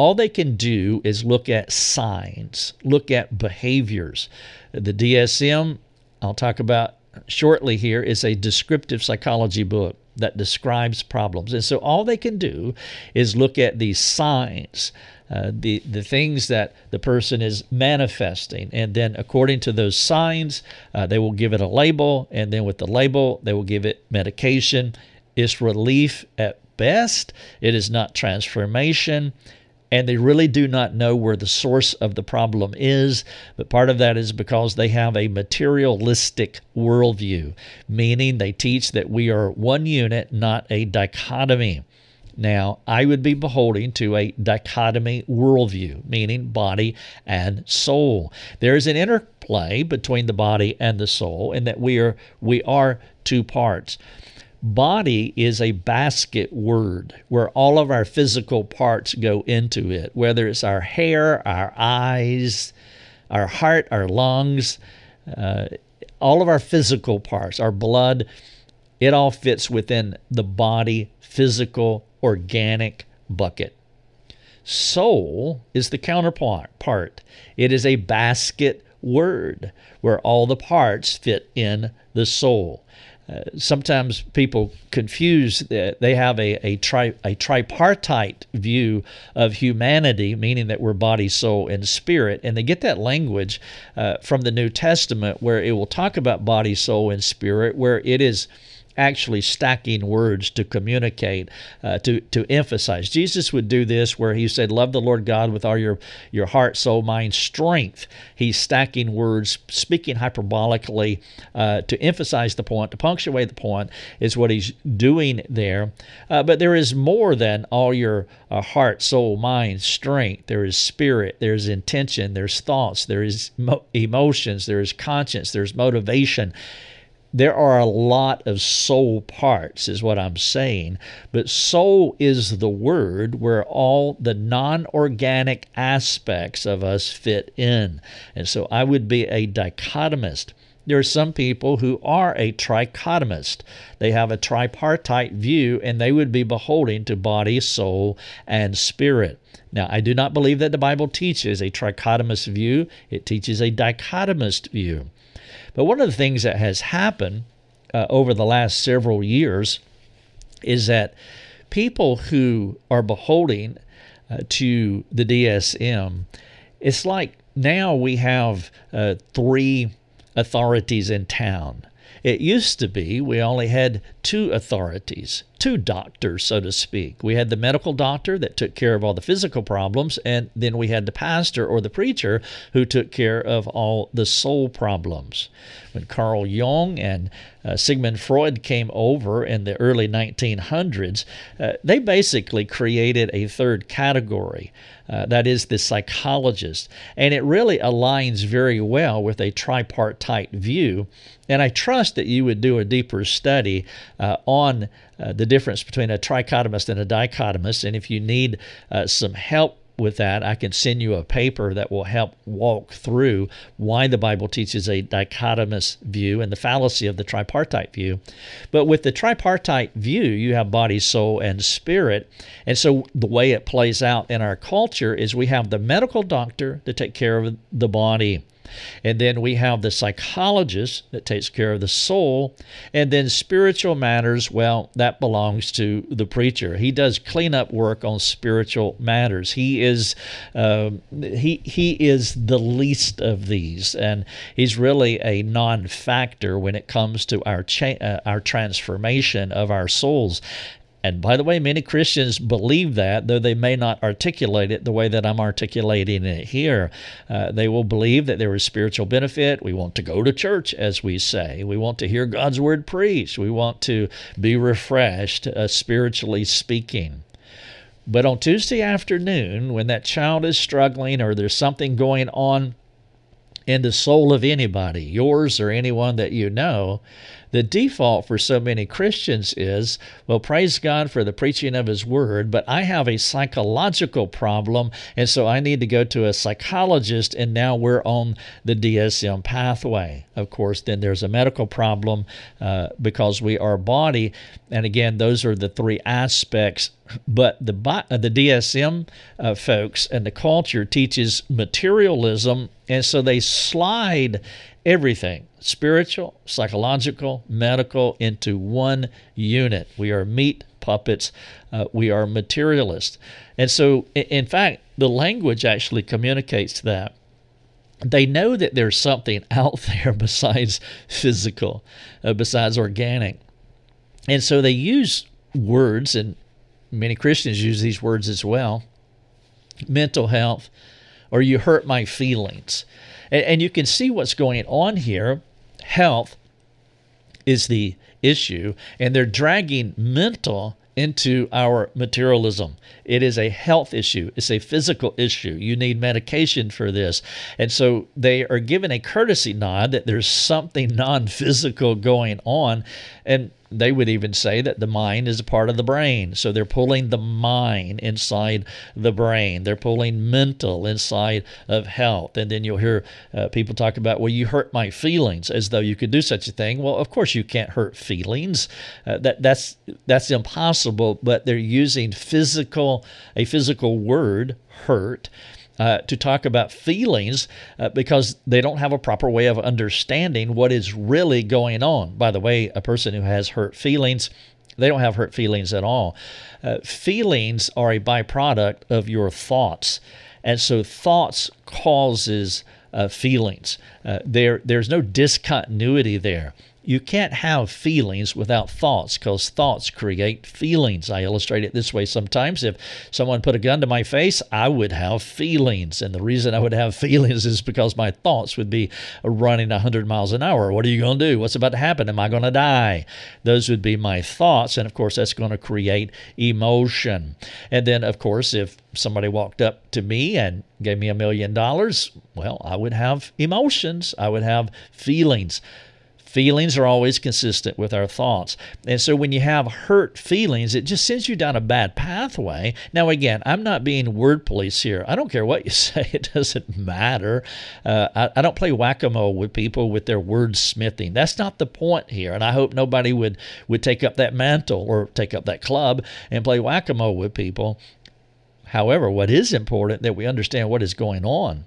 All they can do is look at signs, look at behaviors. The DSM, I'll talk about shortly here, is a descriptive psychology book that describes problems. And so all they can do is look at these signs, uh, the, the things that the person is manifesting. And then, according to those signs, uh, they will give it a label. And then, with the label, they will give it medication. It's relief at best, it is not transformation and they really do not know where the source of the problem is. But part of that is because they have a materialistic worldview, meaning they teach that we are one unit, not a dichotomy. Now, I would be beholding to a dichotomy worldview, meaning body and soul. There is an interplay between the body and the soul, in that we are we are two parts. Body is a basket word where all of our physical parts go into it, whether it's our hair, our eyes, our heart, our lungs, uh, all of our physical parts, our blood, it all fits within the body, physical, organic bucket. Soul is the counterpart. part. It is a basket word where all the parts fit in the soul. Uh, sometimes people confuse that they have a, a, tri, a tripartite view of humanity, meaning that we're body, soul, and spirit. And they get that language uh, from the New Testament where it will talk about body, soul, and spirit, where it is actually stacking words to communicate, uh, to to emphasize. Jesus would do this where he said, "Love the Lord God with all your your heart, soul, mind, strength." He's stacking words, speaking hyperbolically uh, to emphasize the point, to punctuate the point, is what he's doing there. Uh, but there is more than all your uh, heart, soul, mind, strength. There is spirit. There's intention. There's thoughts. There is mo- emotions. There is conscience. There's motivation there are a lot of soul parts, is what I'm saying. But soul is the word where all the non organic aspects of us fit in. And so I would be a dichotomist. There are some people who are a trichotomist. They have a tripartite view and they would be beholding to body, soul, and spirit. Now, I do not believe that the Bible teaches a trichotomist view, it teaches a dichotomist view. But one of the things that has happened uh, over the last several years is that people who are beholding uh, to the DSM, it's like now we have uh, three authorities in town. It used to be we only had two authorities, two doctors, so to speak. We had the medical doctor that took care of all the physical problems, and then we had the pastor or the preacher who took care of all the soul problems. When Carl Jung and uh, Sigmund Freud came over in the early 1900s, uh, they basically created a third category. Uh, that is the psychologist. And it really aligns very well with a tripartite view. And I trust that you would do a deeper study uh, on uh, the difference between a trichotomist and a dichotomist. And if you need uh, some help with that, I can send you a paper that will help walk through why the Bible teaches a dichotomous view and the fallacy of the tripartite view. But with the tripartite view, you have body, soul, and spirit. And so the way it plays out in our culture is we have the medical doctor to take care of the body. And then we have the psychologist that takes care of the soul. And then spiritual matters, well, that belongs to the preacher. He does cleanup work on spiritual matters. He is uh, he he is the least of these, and he's really a non-factor when it comes to our cha- uh, our transformation of our souls. And by the way, many Christians believe that, though they may not articulate it the way that I'm articulating it here. Uh, they will believe that there is spiritual benefit. We want to go to church, as we say. We want to hear God's word preached. We want to be refreshed, uh, spiritually speaking. But on Tuesday afternoon, when that child is struggling or there's something going on in the soul of anybody, yours or anyone that you know, the default for so many Christians is, well, praise God for the preaching of His Word, but I have a psychological problem, and so I need to go to a psychologist, and now we're on the DSM pathway. Of course, then there's a medical problem uh, because we are body, and again, those are the three aspects. But the uh, the DSM uh, folks and the culture teaches materialism, and so they slide everything spiritual, psychological, medical into one unit. We are meat puppets, uh, we are materialists. And so, in fact, the language actually communicates that. They know that there's something out there besides physical, uh, besides organic. And so they use words, and many Christians use these words as well mental health, or you hurt my feelings. And, and you can see what's going on here. Health is the issue, and they're dragging mental into our materialism. It is a health issue, it's a physical issue. You need medication for this. And so they are given a courtesy nod that there's something non physical going on. And they would even say that the mind is a part of the brain. So they're pulling the mind inside the brain. They're pulling mental inside of health. And then you'll hear uh, people talk about, well, you hurt my feelings, as though you could do such a thing. Well, of course you can't hurt feelings. Uh, that that's that's impossible. But they're using physical a physical word, hurt uh, to talk about feelings uh, because they don't have a proper way of understanding what is really going on. By the way, a person who has hurt feelings, they don't have hurt feelings at all. Uh, feelings are a byproduct of your thoughts. And so thoughts causes uh, feelings. Uh, there, there's no discontinuity there you can't have feelings without thoughts because thoughts create feelings. I illustrate it this way sometimes. If someone put a gun to my face, I would have feelings. And the reason I would have feelings is because my thoughts would be running 100 miles an hour. What are you going to do? What's about to happen? Am I going to die? Those would be my thoughts. And of course, that's going to create emotion. And then, of course, if somebody walked up to me and gave me a million dollars, well, I would have emotions, I would have feelings Feelings are always consistent with our thoughts. And so when you have hurt feelings, it just sends you down a bad pathway. Now, again, I'm not being word police here. I don't care what you say, it doesn't matter. Uh, I, I don't play whack a mole with people with their wordsmithing. That's not the point here. And I hope nobody would, would take up that mantle or take up that club and play whack a mole with people. However, what is important that we understand what is going on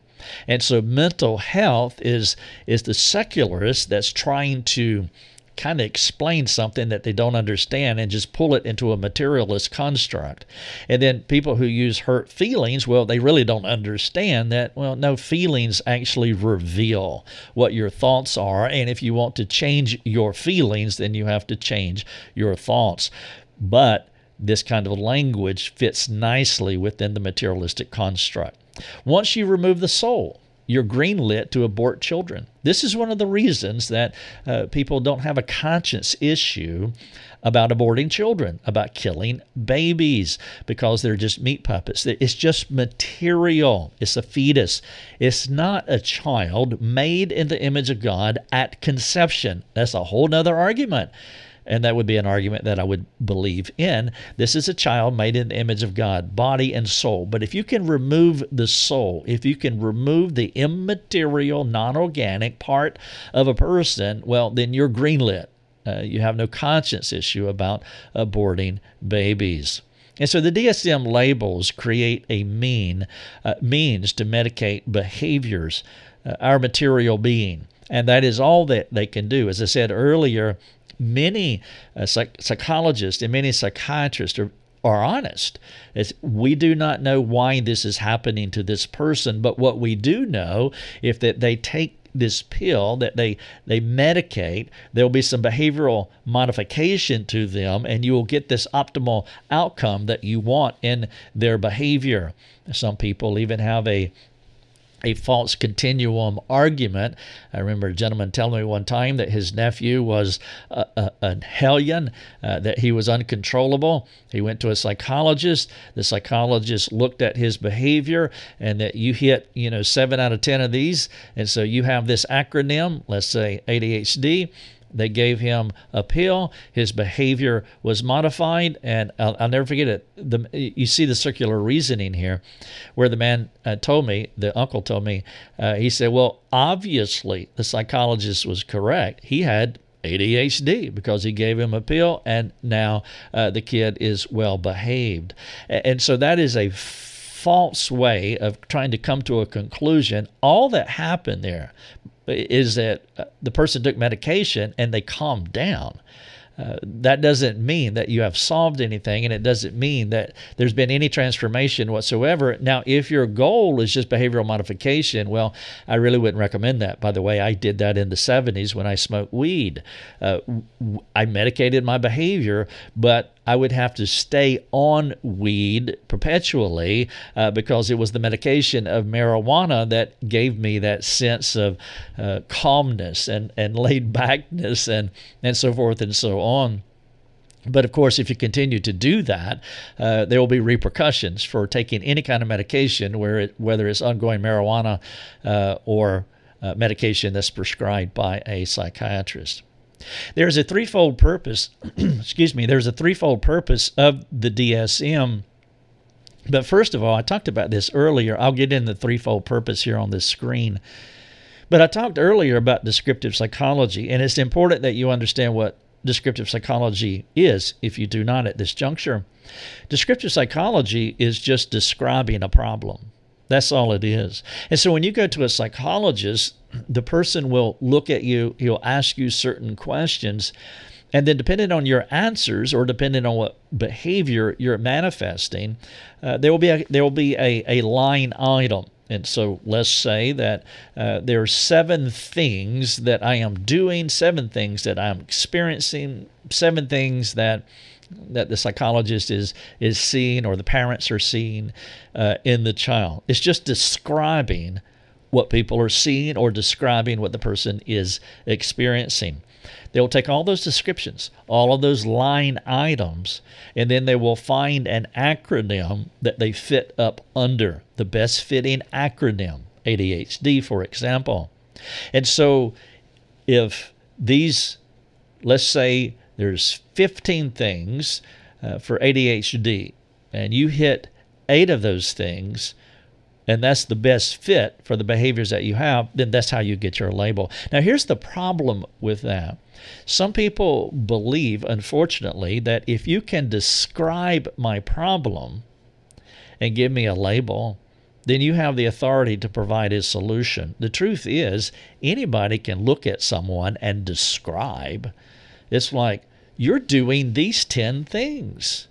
and so mental health is is the secularist that's trying to kind of explain something that they don't understand and just pull it into a materialist construct. And then people who use hurt feelings, well, they really don't understand that, well, no, feelings actually reveal what your thoughts are. And if you want to change your feelings, then you have to change your thoughts. But this kind of language fits nicely within the materialistic construct. Once you remove the soul, you're greenlit to abort children. This is one of the reasons that uh, people don't have a conscience issue about aborting children, about killing babies, because they're just meat puppets. It's just material. It's a fetus. It's not a child made in the image of God at conception. That's a whole nother argument and that would be an argument that I would believe in. This is a child made in the image of God, body and soul. But if you can remove the soul, if you can remove the immaterial, non organic part of a person, well, then you're greenlit. Uh, you have no conscience issue about aborting babies. And so the DSM labels create a mean uh, means to medicate behaviors, uh, our material being. And that is all that they can do. As I said earlier, many uh, psych- psychologists and many psychiatrists are, are honest. It's, we do not know why this is happening to this person, but what we do know, if that they take this pill that they they medicate there'll be some behavioral modification to them and you will get this optimal outcome that you want in their behavior some people even have a a false continuum argument. I remember a gentleman telling me one time that his nephew was a, a, a hellion, uh, that he was uncontrollable. He went to a psychologist. The psychologist looked at his behavior and that you hit, you know, seven out of 10 of these. And so you have this acronym, let's say ADHD, they gave him a pill. His behavior was modified, and I'll, I'll never forget it. The, you see the circular reasoning here, where the man uh, told me, the uncle told me, uh, he said, "Well, obviously the psychologist was correct. He had ADHD because he gave him a pill, and now uh, the kid is well behaved. And so that is a false way of trying to come to a conclusion. All that happened there is that uh, the person took medication and they calmed down. Uh, that doesn't mean that you have solved anything, and it doesn't mean that there's been any transformation whatsoever. Now, if your goal is just behavioral modification, well, I really wouldn't recommend that. By the way, I did that in the 70s when I smoked weed. Uh, I medicated my behavior, but I would have to stay on weed perpetually uh, because it was the medication of marijuana that gave me that sense of uh, calmness and, and laid backness and, and so forth and so on. But of course, if you continue to do that, uh, there will be repercussions for taking any kind of medication, where it, whether it's ongoing marijuana uh, or uh, medication that's prescribed by a psychiatrist. There's a threefold purpose, excuse me, there's a threefold purpose of the DSM. But first of all, I talked about this earlier. I'll get in the threefold purpose here on this screen. But I talked earlier about descriptive psychology, and it's important that you understand what descriptive psychology is if you do not at this juncture. Descriptive psychology is just describing a problem. That's all it is. And so when you go to a psychologist, the person will look at you, he'll ask you certain questions, and then depending on your answers or depending on what behavior you're manifesting, uh, there will be a, there will be a, a line item. And so let's say that uh, there are seven things that I am doing, seven things that I'm experiencing, seven things that that the psychologist is is seeing or the parents are seeing uh, in the child. It's just describing what people are seeing or describing what the person is experiencing. They will take all those descriptions, all of those line items, and then they will find an acronym that they fit up under the best fitting acronym, ADHD, for example. And so if these, let's say there's 15 things uh, for ADHD, and you hit eight of those things, and that's the best fit for the behaviors that you have, then that's how you get your label. Now, here's the problem with that. Some people believe, unfortunately, that if you can describe my problem and give me a label, then you have the authority to provide a solution. The truth is, anybody can look at someone and describe. It's like, you're doing these 10 things.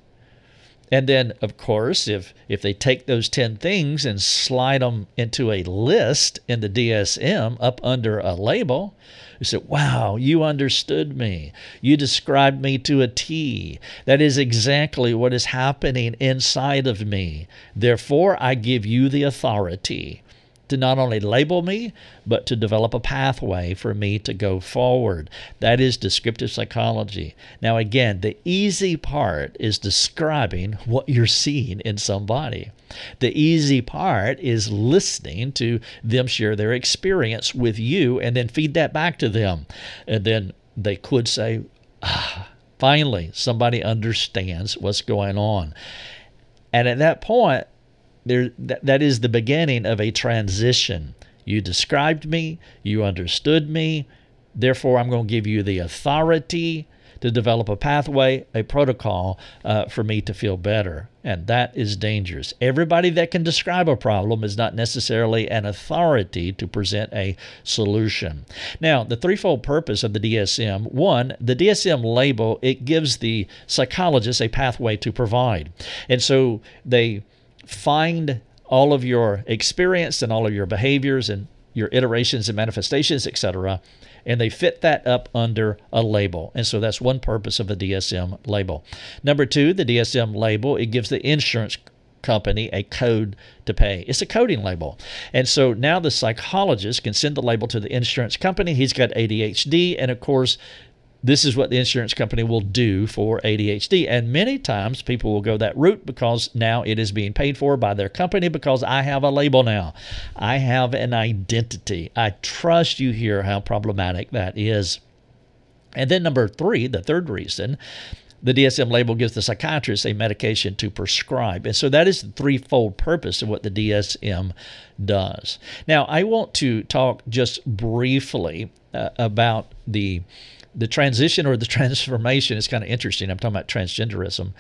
And then, of course, if, if they take those 10 things and slide them into a list in the DSM up under a label, you say, Wow, you understood me. You described me to a T. That is exactly what is happening inside of me. Therefore, I give you the authority to not only label me, but to develop a pathway for me to go forward. That is descriptive psychology. Now, again, the easy part is describing what you're seeing in somebody. The easy part is listening to them share their experience with you and then feed that back to them. And then they could say, ah, finally, somebody understands what's going on. And at that point, there that, that is the beginning of a transition. You described me, you understood me, therefore I'm going to give you the authority to develop a pathway, a protocol uh, for me to feel better. And that is dangerous. Everybody that can describe a problem is not necessarily an authority to present a solution. Now, the threefold purpose of the DSM one, the DSM label, it gives the psychologist a pathway to provide. And so they find all of your experience and all of your behaviors and your iterations and manifestations, etc., and they fit that up under a label. And so that's one purpose of the DSM label. Number two, the DSM label, it gives the insurance company a code to pay. It's a coding label. And so now the psychologist can send the label to the insurance company. He's got ADHD. And of course, this is what the insurance company will do for ADHD. And many times people will go that route because now it is being paid for by their company because I have a label now. I have an identity. I trust you here how problematic that is. And then, number three, the third reason, the DSM label gives the psychiatrist a medication to prescribe. And so that is the threefold purpose of what the DSM does. Now, I want to talk just briefly uh, about the the transition or the transformation is kind of interesting. I'm talking about transgenderism.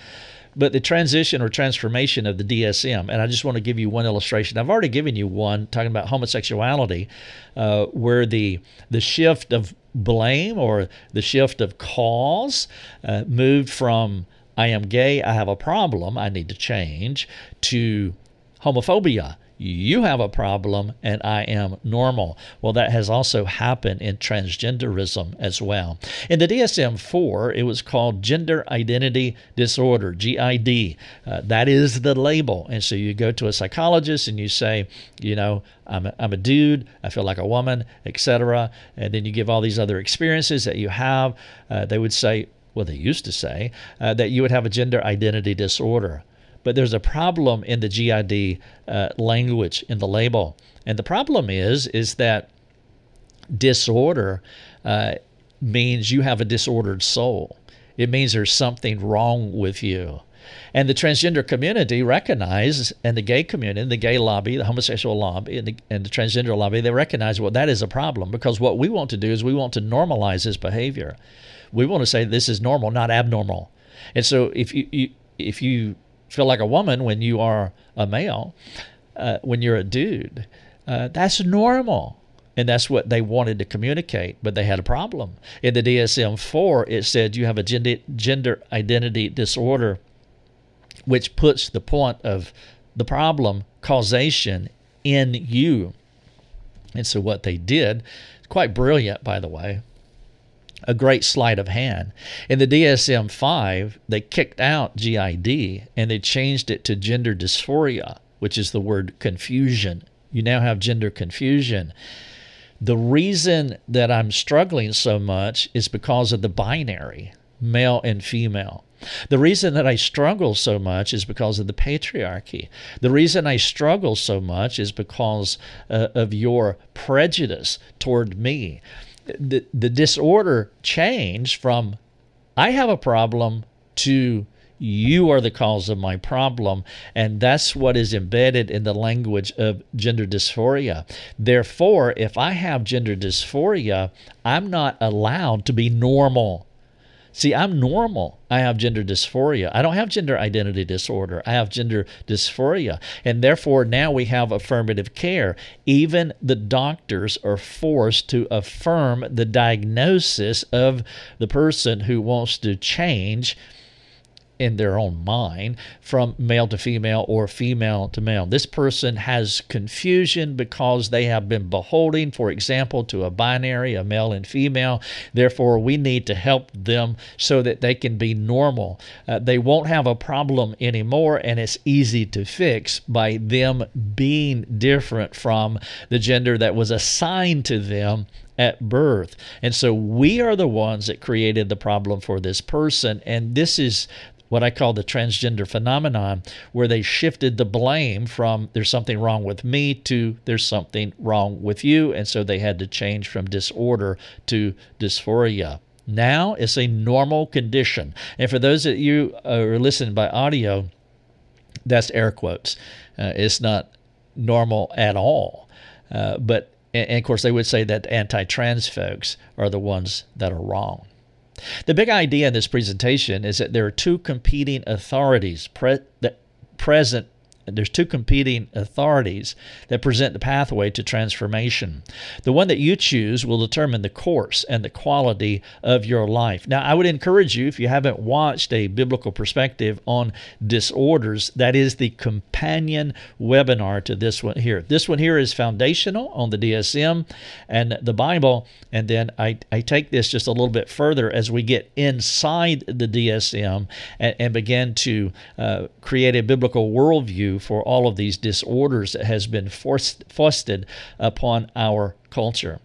But the transition or transformation of the DSM, and I just want to give you one illustration. I've already given you one talking about homosexuality, uh, where the the shift of blame or the shift of cause uh, moved from I am gay, I have a problem, I need to change, to homophobia you have a problem and I am normal. Well, that has also happened in transgenderism as well. In the DSM 4, it was called Gender Identity Disorder, GID. Uh, that is the label. And so you go to a psychologist and you say, you know, I'm a, I'm a dude, I feel like a woman, etc. And then you give all these other experiences that you have. Uh, they would say, well, they used to say uh, that you would have a gender identity disorder. But there's a problem in the GID uh, language in the label, and the problem is is that disorder uh, means you have a disordered soul. It means there's something wrong with you. And the transgender community recognizes, and the gay community, the gay lobby, the homosexual lobby, and the, and the transgender lobby, they recognize well that is a problem because what we want to do is we want to normalize this behavior. We want to say this is normal, not abnormal. And so if you, you if you feel like a woman when you are a male, uh, when you're a dude. Uh, that's normal. And that's what they wanted to communicate, but they had a problem. In the DSM 4, it said you have a gender, gender identity disorder, which puts the point of the problem, causation, in you. And so what they did, quite brilliant, by the way, a great sleight of hand. In the DSM 5, they kicked out GID and they changed it to gender dysphoria, which is the word confusion. You now have gender confusion. The reason that I'm struggling so much is because of the binary, male and female. The reason that I struggle so much is because of the patriarchy. The reason I struggle so much is because uh, of your prejudice toward me. The, the disorder changed from I have a problem to you are the cause of my problem. And that's what is embedded in the language of gender dysphoria. Therefore, if I have gender dysphoria, I'm not allowed to be normal. See, I'm normal. I have gender dysphoria. I don't have gender identity disorder. I have gender dysphoria. And therefore, now we have affirmative care. Even the doctors are forced to affirm the diagnosis of the person who wants to change in their own mind from male to female or female to male. This person has confusion because they have been beholding, for example, to a binary, a male and female. Therefore, we need to help them so that they can be normal. Uh, they won't have a problem anymore, and it's easy to fix by them being different from the gender that was assigned to them at birth. And so we are the ones that created the problem for this person. And this is what I call the transgender phenomenon, where they shifted the blame from there's something wrong with me to there's something wrong with you. And so they had to change from disorder to dysphoria. Now it's a normal condition. And for those that you who are listening by audio, that's air quotes. Uh, it's not normal at all. Uh, but and of course, they would say that anti trans folks are the ones that are wrong. The big idea in this presentation is that there are two competing authorities pre- present there's two competing authorities that present the pathway to transformation. The one that you choose will determine the course and the quality of your life. Now, I would encourage you, if you haven't watched a biblical perspective on disorders, that is the companion webinar to this one here. This one here is foundational on the DSM and the Bible. And then I, I take this just a little bit further as we get inside the DSM and, and begin to uh, create a biblical worldview for all of these disorders that has been forced, foisted upon our culture.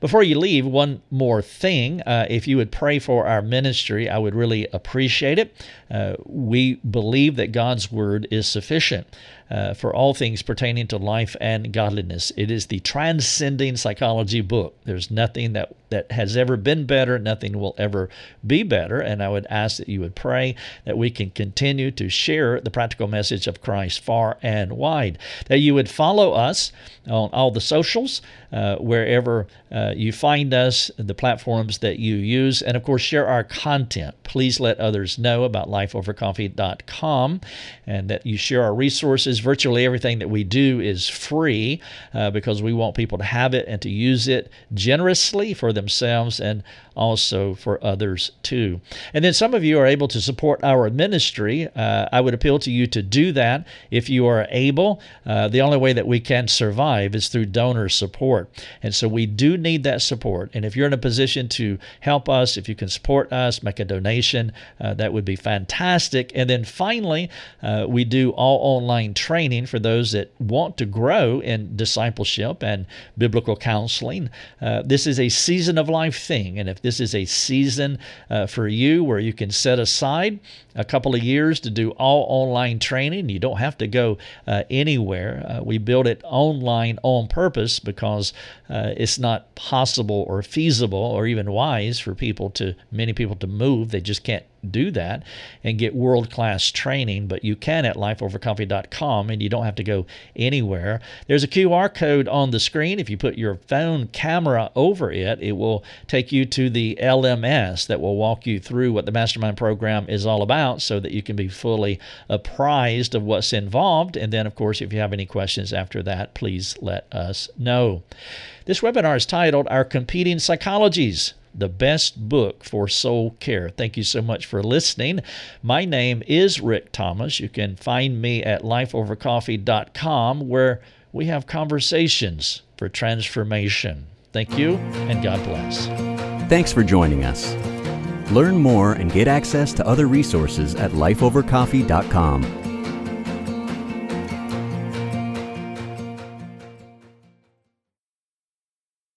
Before you leave, one more thing. Uh, if you would pray for our ministry, I would really appreciate it. Uh, we believe that God's word is sufficient. Uh, for all things pertaining to life and godliness. It is the transcending psychology book. There's nothing that, that has ever been better, nothing will ever be better. And I would ask that you would pray that we can continue to share the practical message of Christ far and wide, that you would follow us on all the socials, uh, wherever uh, you find us, the platforms that you use, and of course, share our content. Please let others know about lifeovercoffee.com and that you share our resources. Virtually everything that we do is free uh, because we want people to have it and to use it generously for themselves and also for others too. And then some of you are able to support our ministry. Uh, I would appeal to you to do that if you are able. Uh, the only way that we can survive is through donor support. And so we do need that support. And if you're in a position to help us, if you can support us, make a donation, uh, that would be fantastic. And then finally, uh, we do all online training for those that want to grow in discipleship and biblical counseling. Uh, this is a season of life thing. And if this is a season uh, for you where you can set aside a couple of years to do all online training. You don't have to go uh, anywhere. Uh, we build it online on purpose because uh, it's not possible or feasible or even wise for people to many people to move. They just can't do that and get world class training, but you can at lifeovercoffee.com and you don't have to go anywhere. There's a QR code on the screen. If you put your phone camera over it, it will take you to the LMS that will walk you through what the mastermind program is all about so that you can be fully apprised of what's involved. And then, of course, if you have any questions after that, please let us know. This webinar is titled Our Competing Psychologies the best book for soul care. Thank you so much for listening. My name is Rick Thomas. You can find me at lifeovercoffee.com where we have conversations for transformation. Thank you and God bless. Thanks for joining us. Learn more and get access to other resources at lifeovercoffee.com.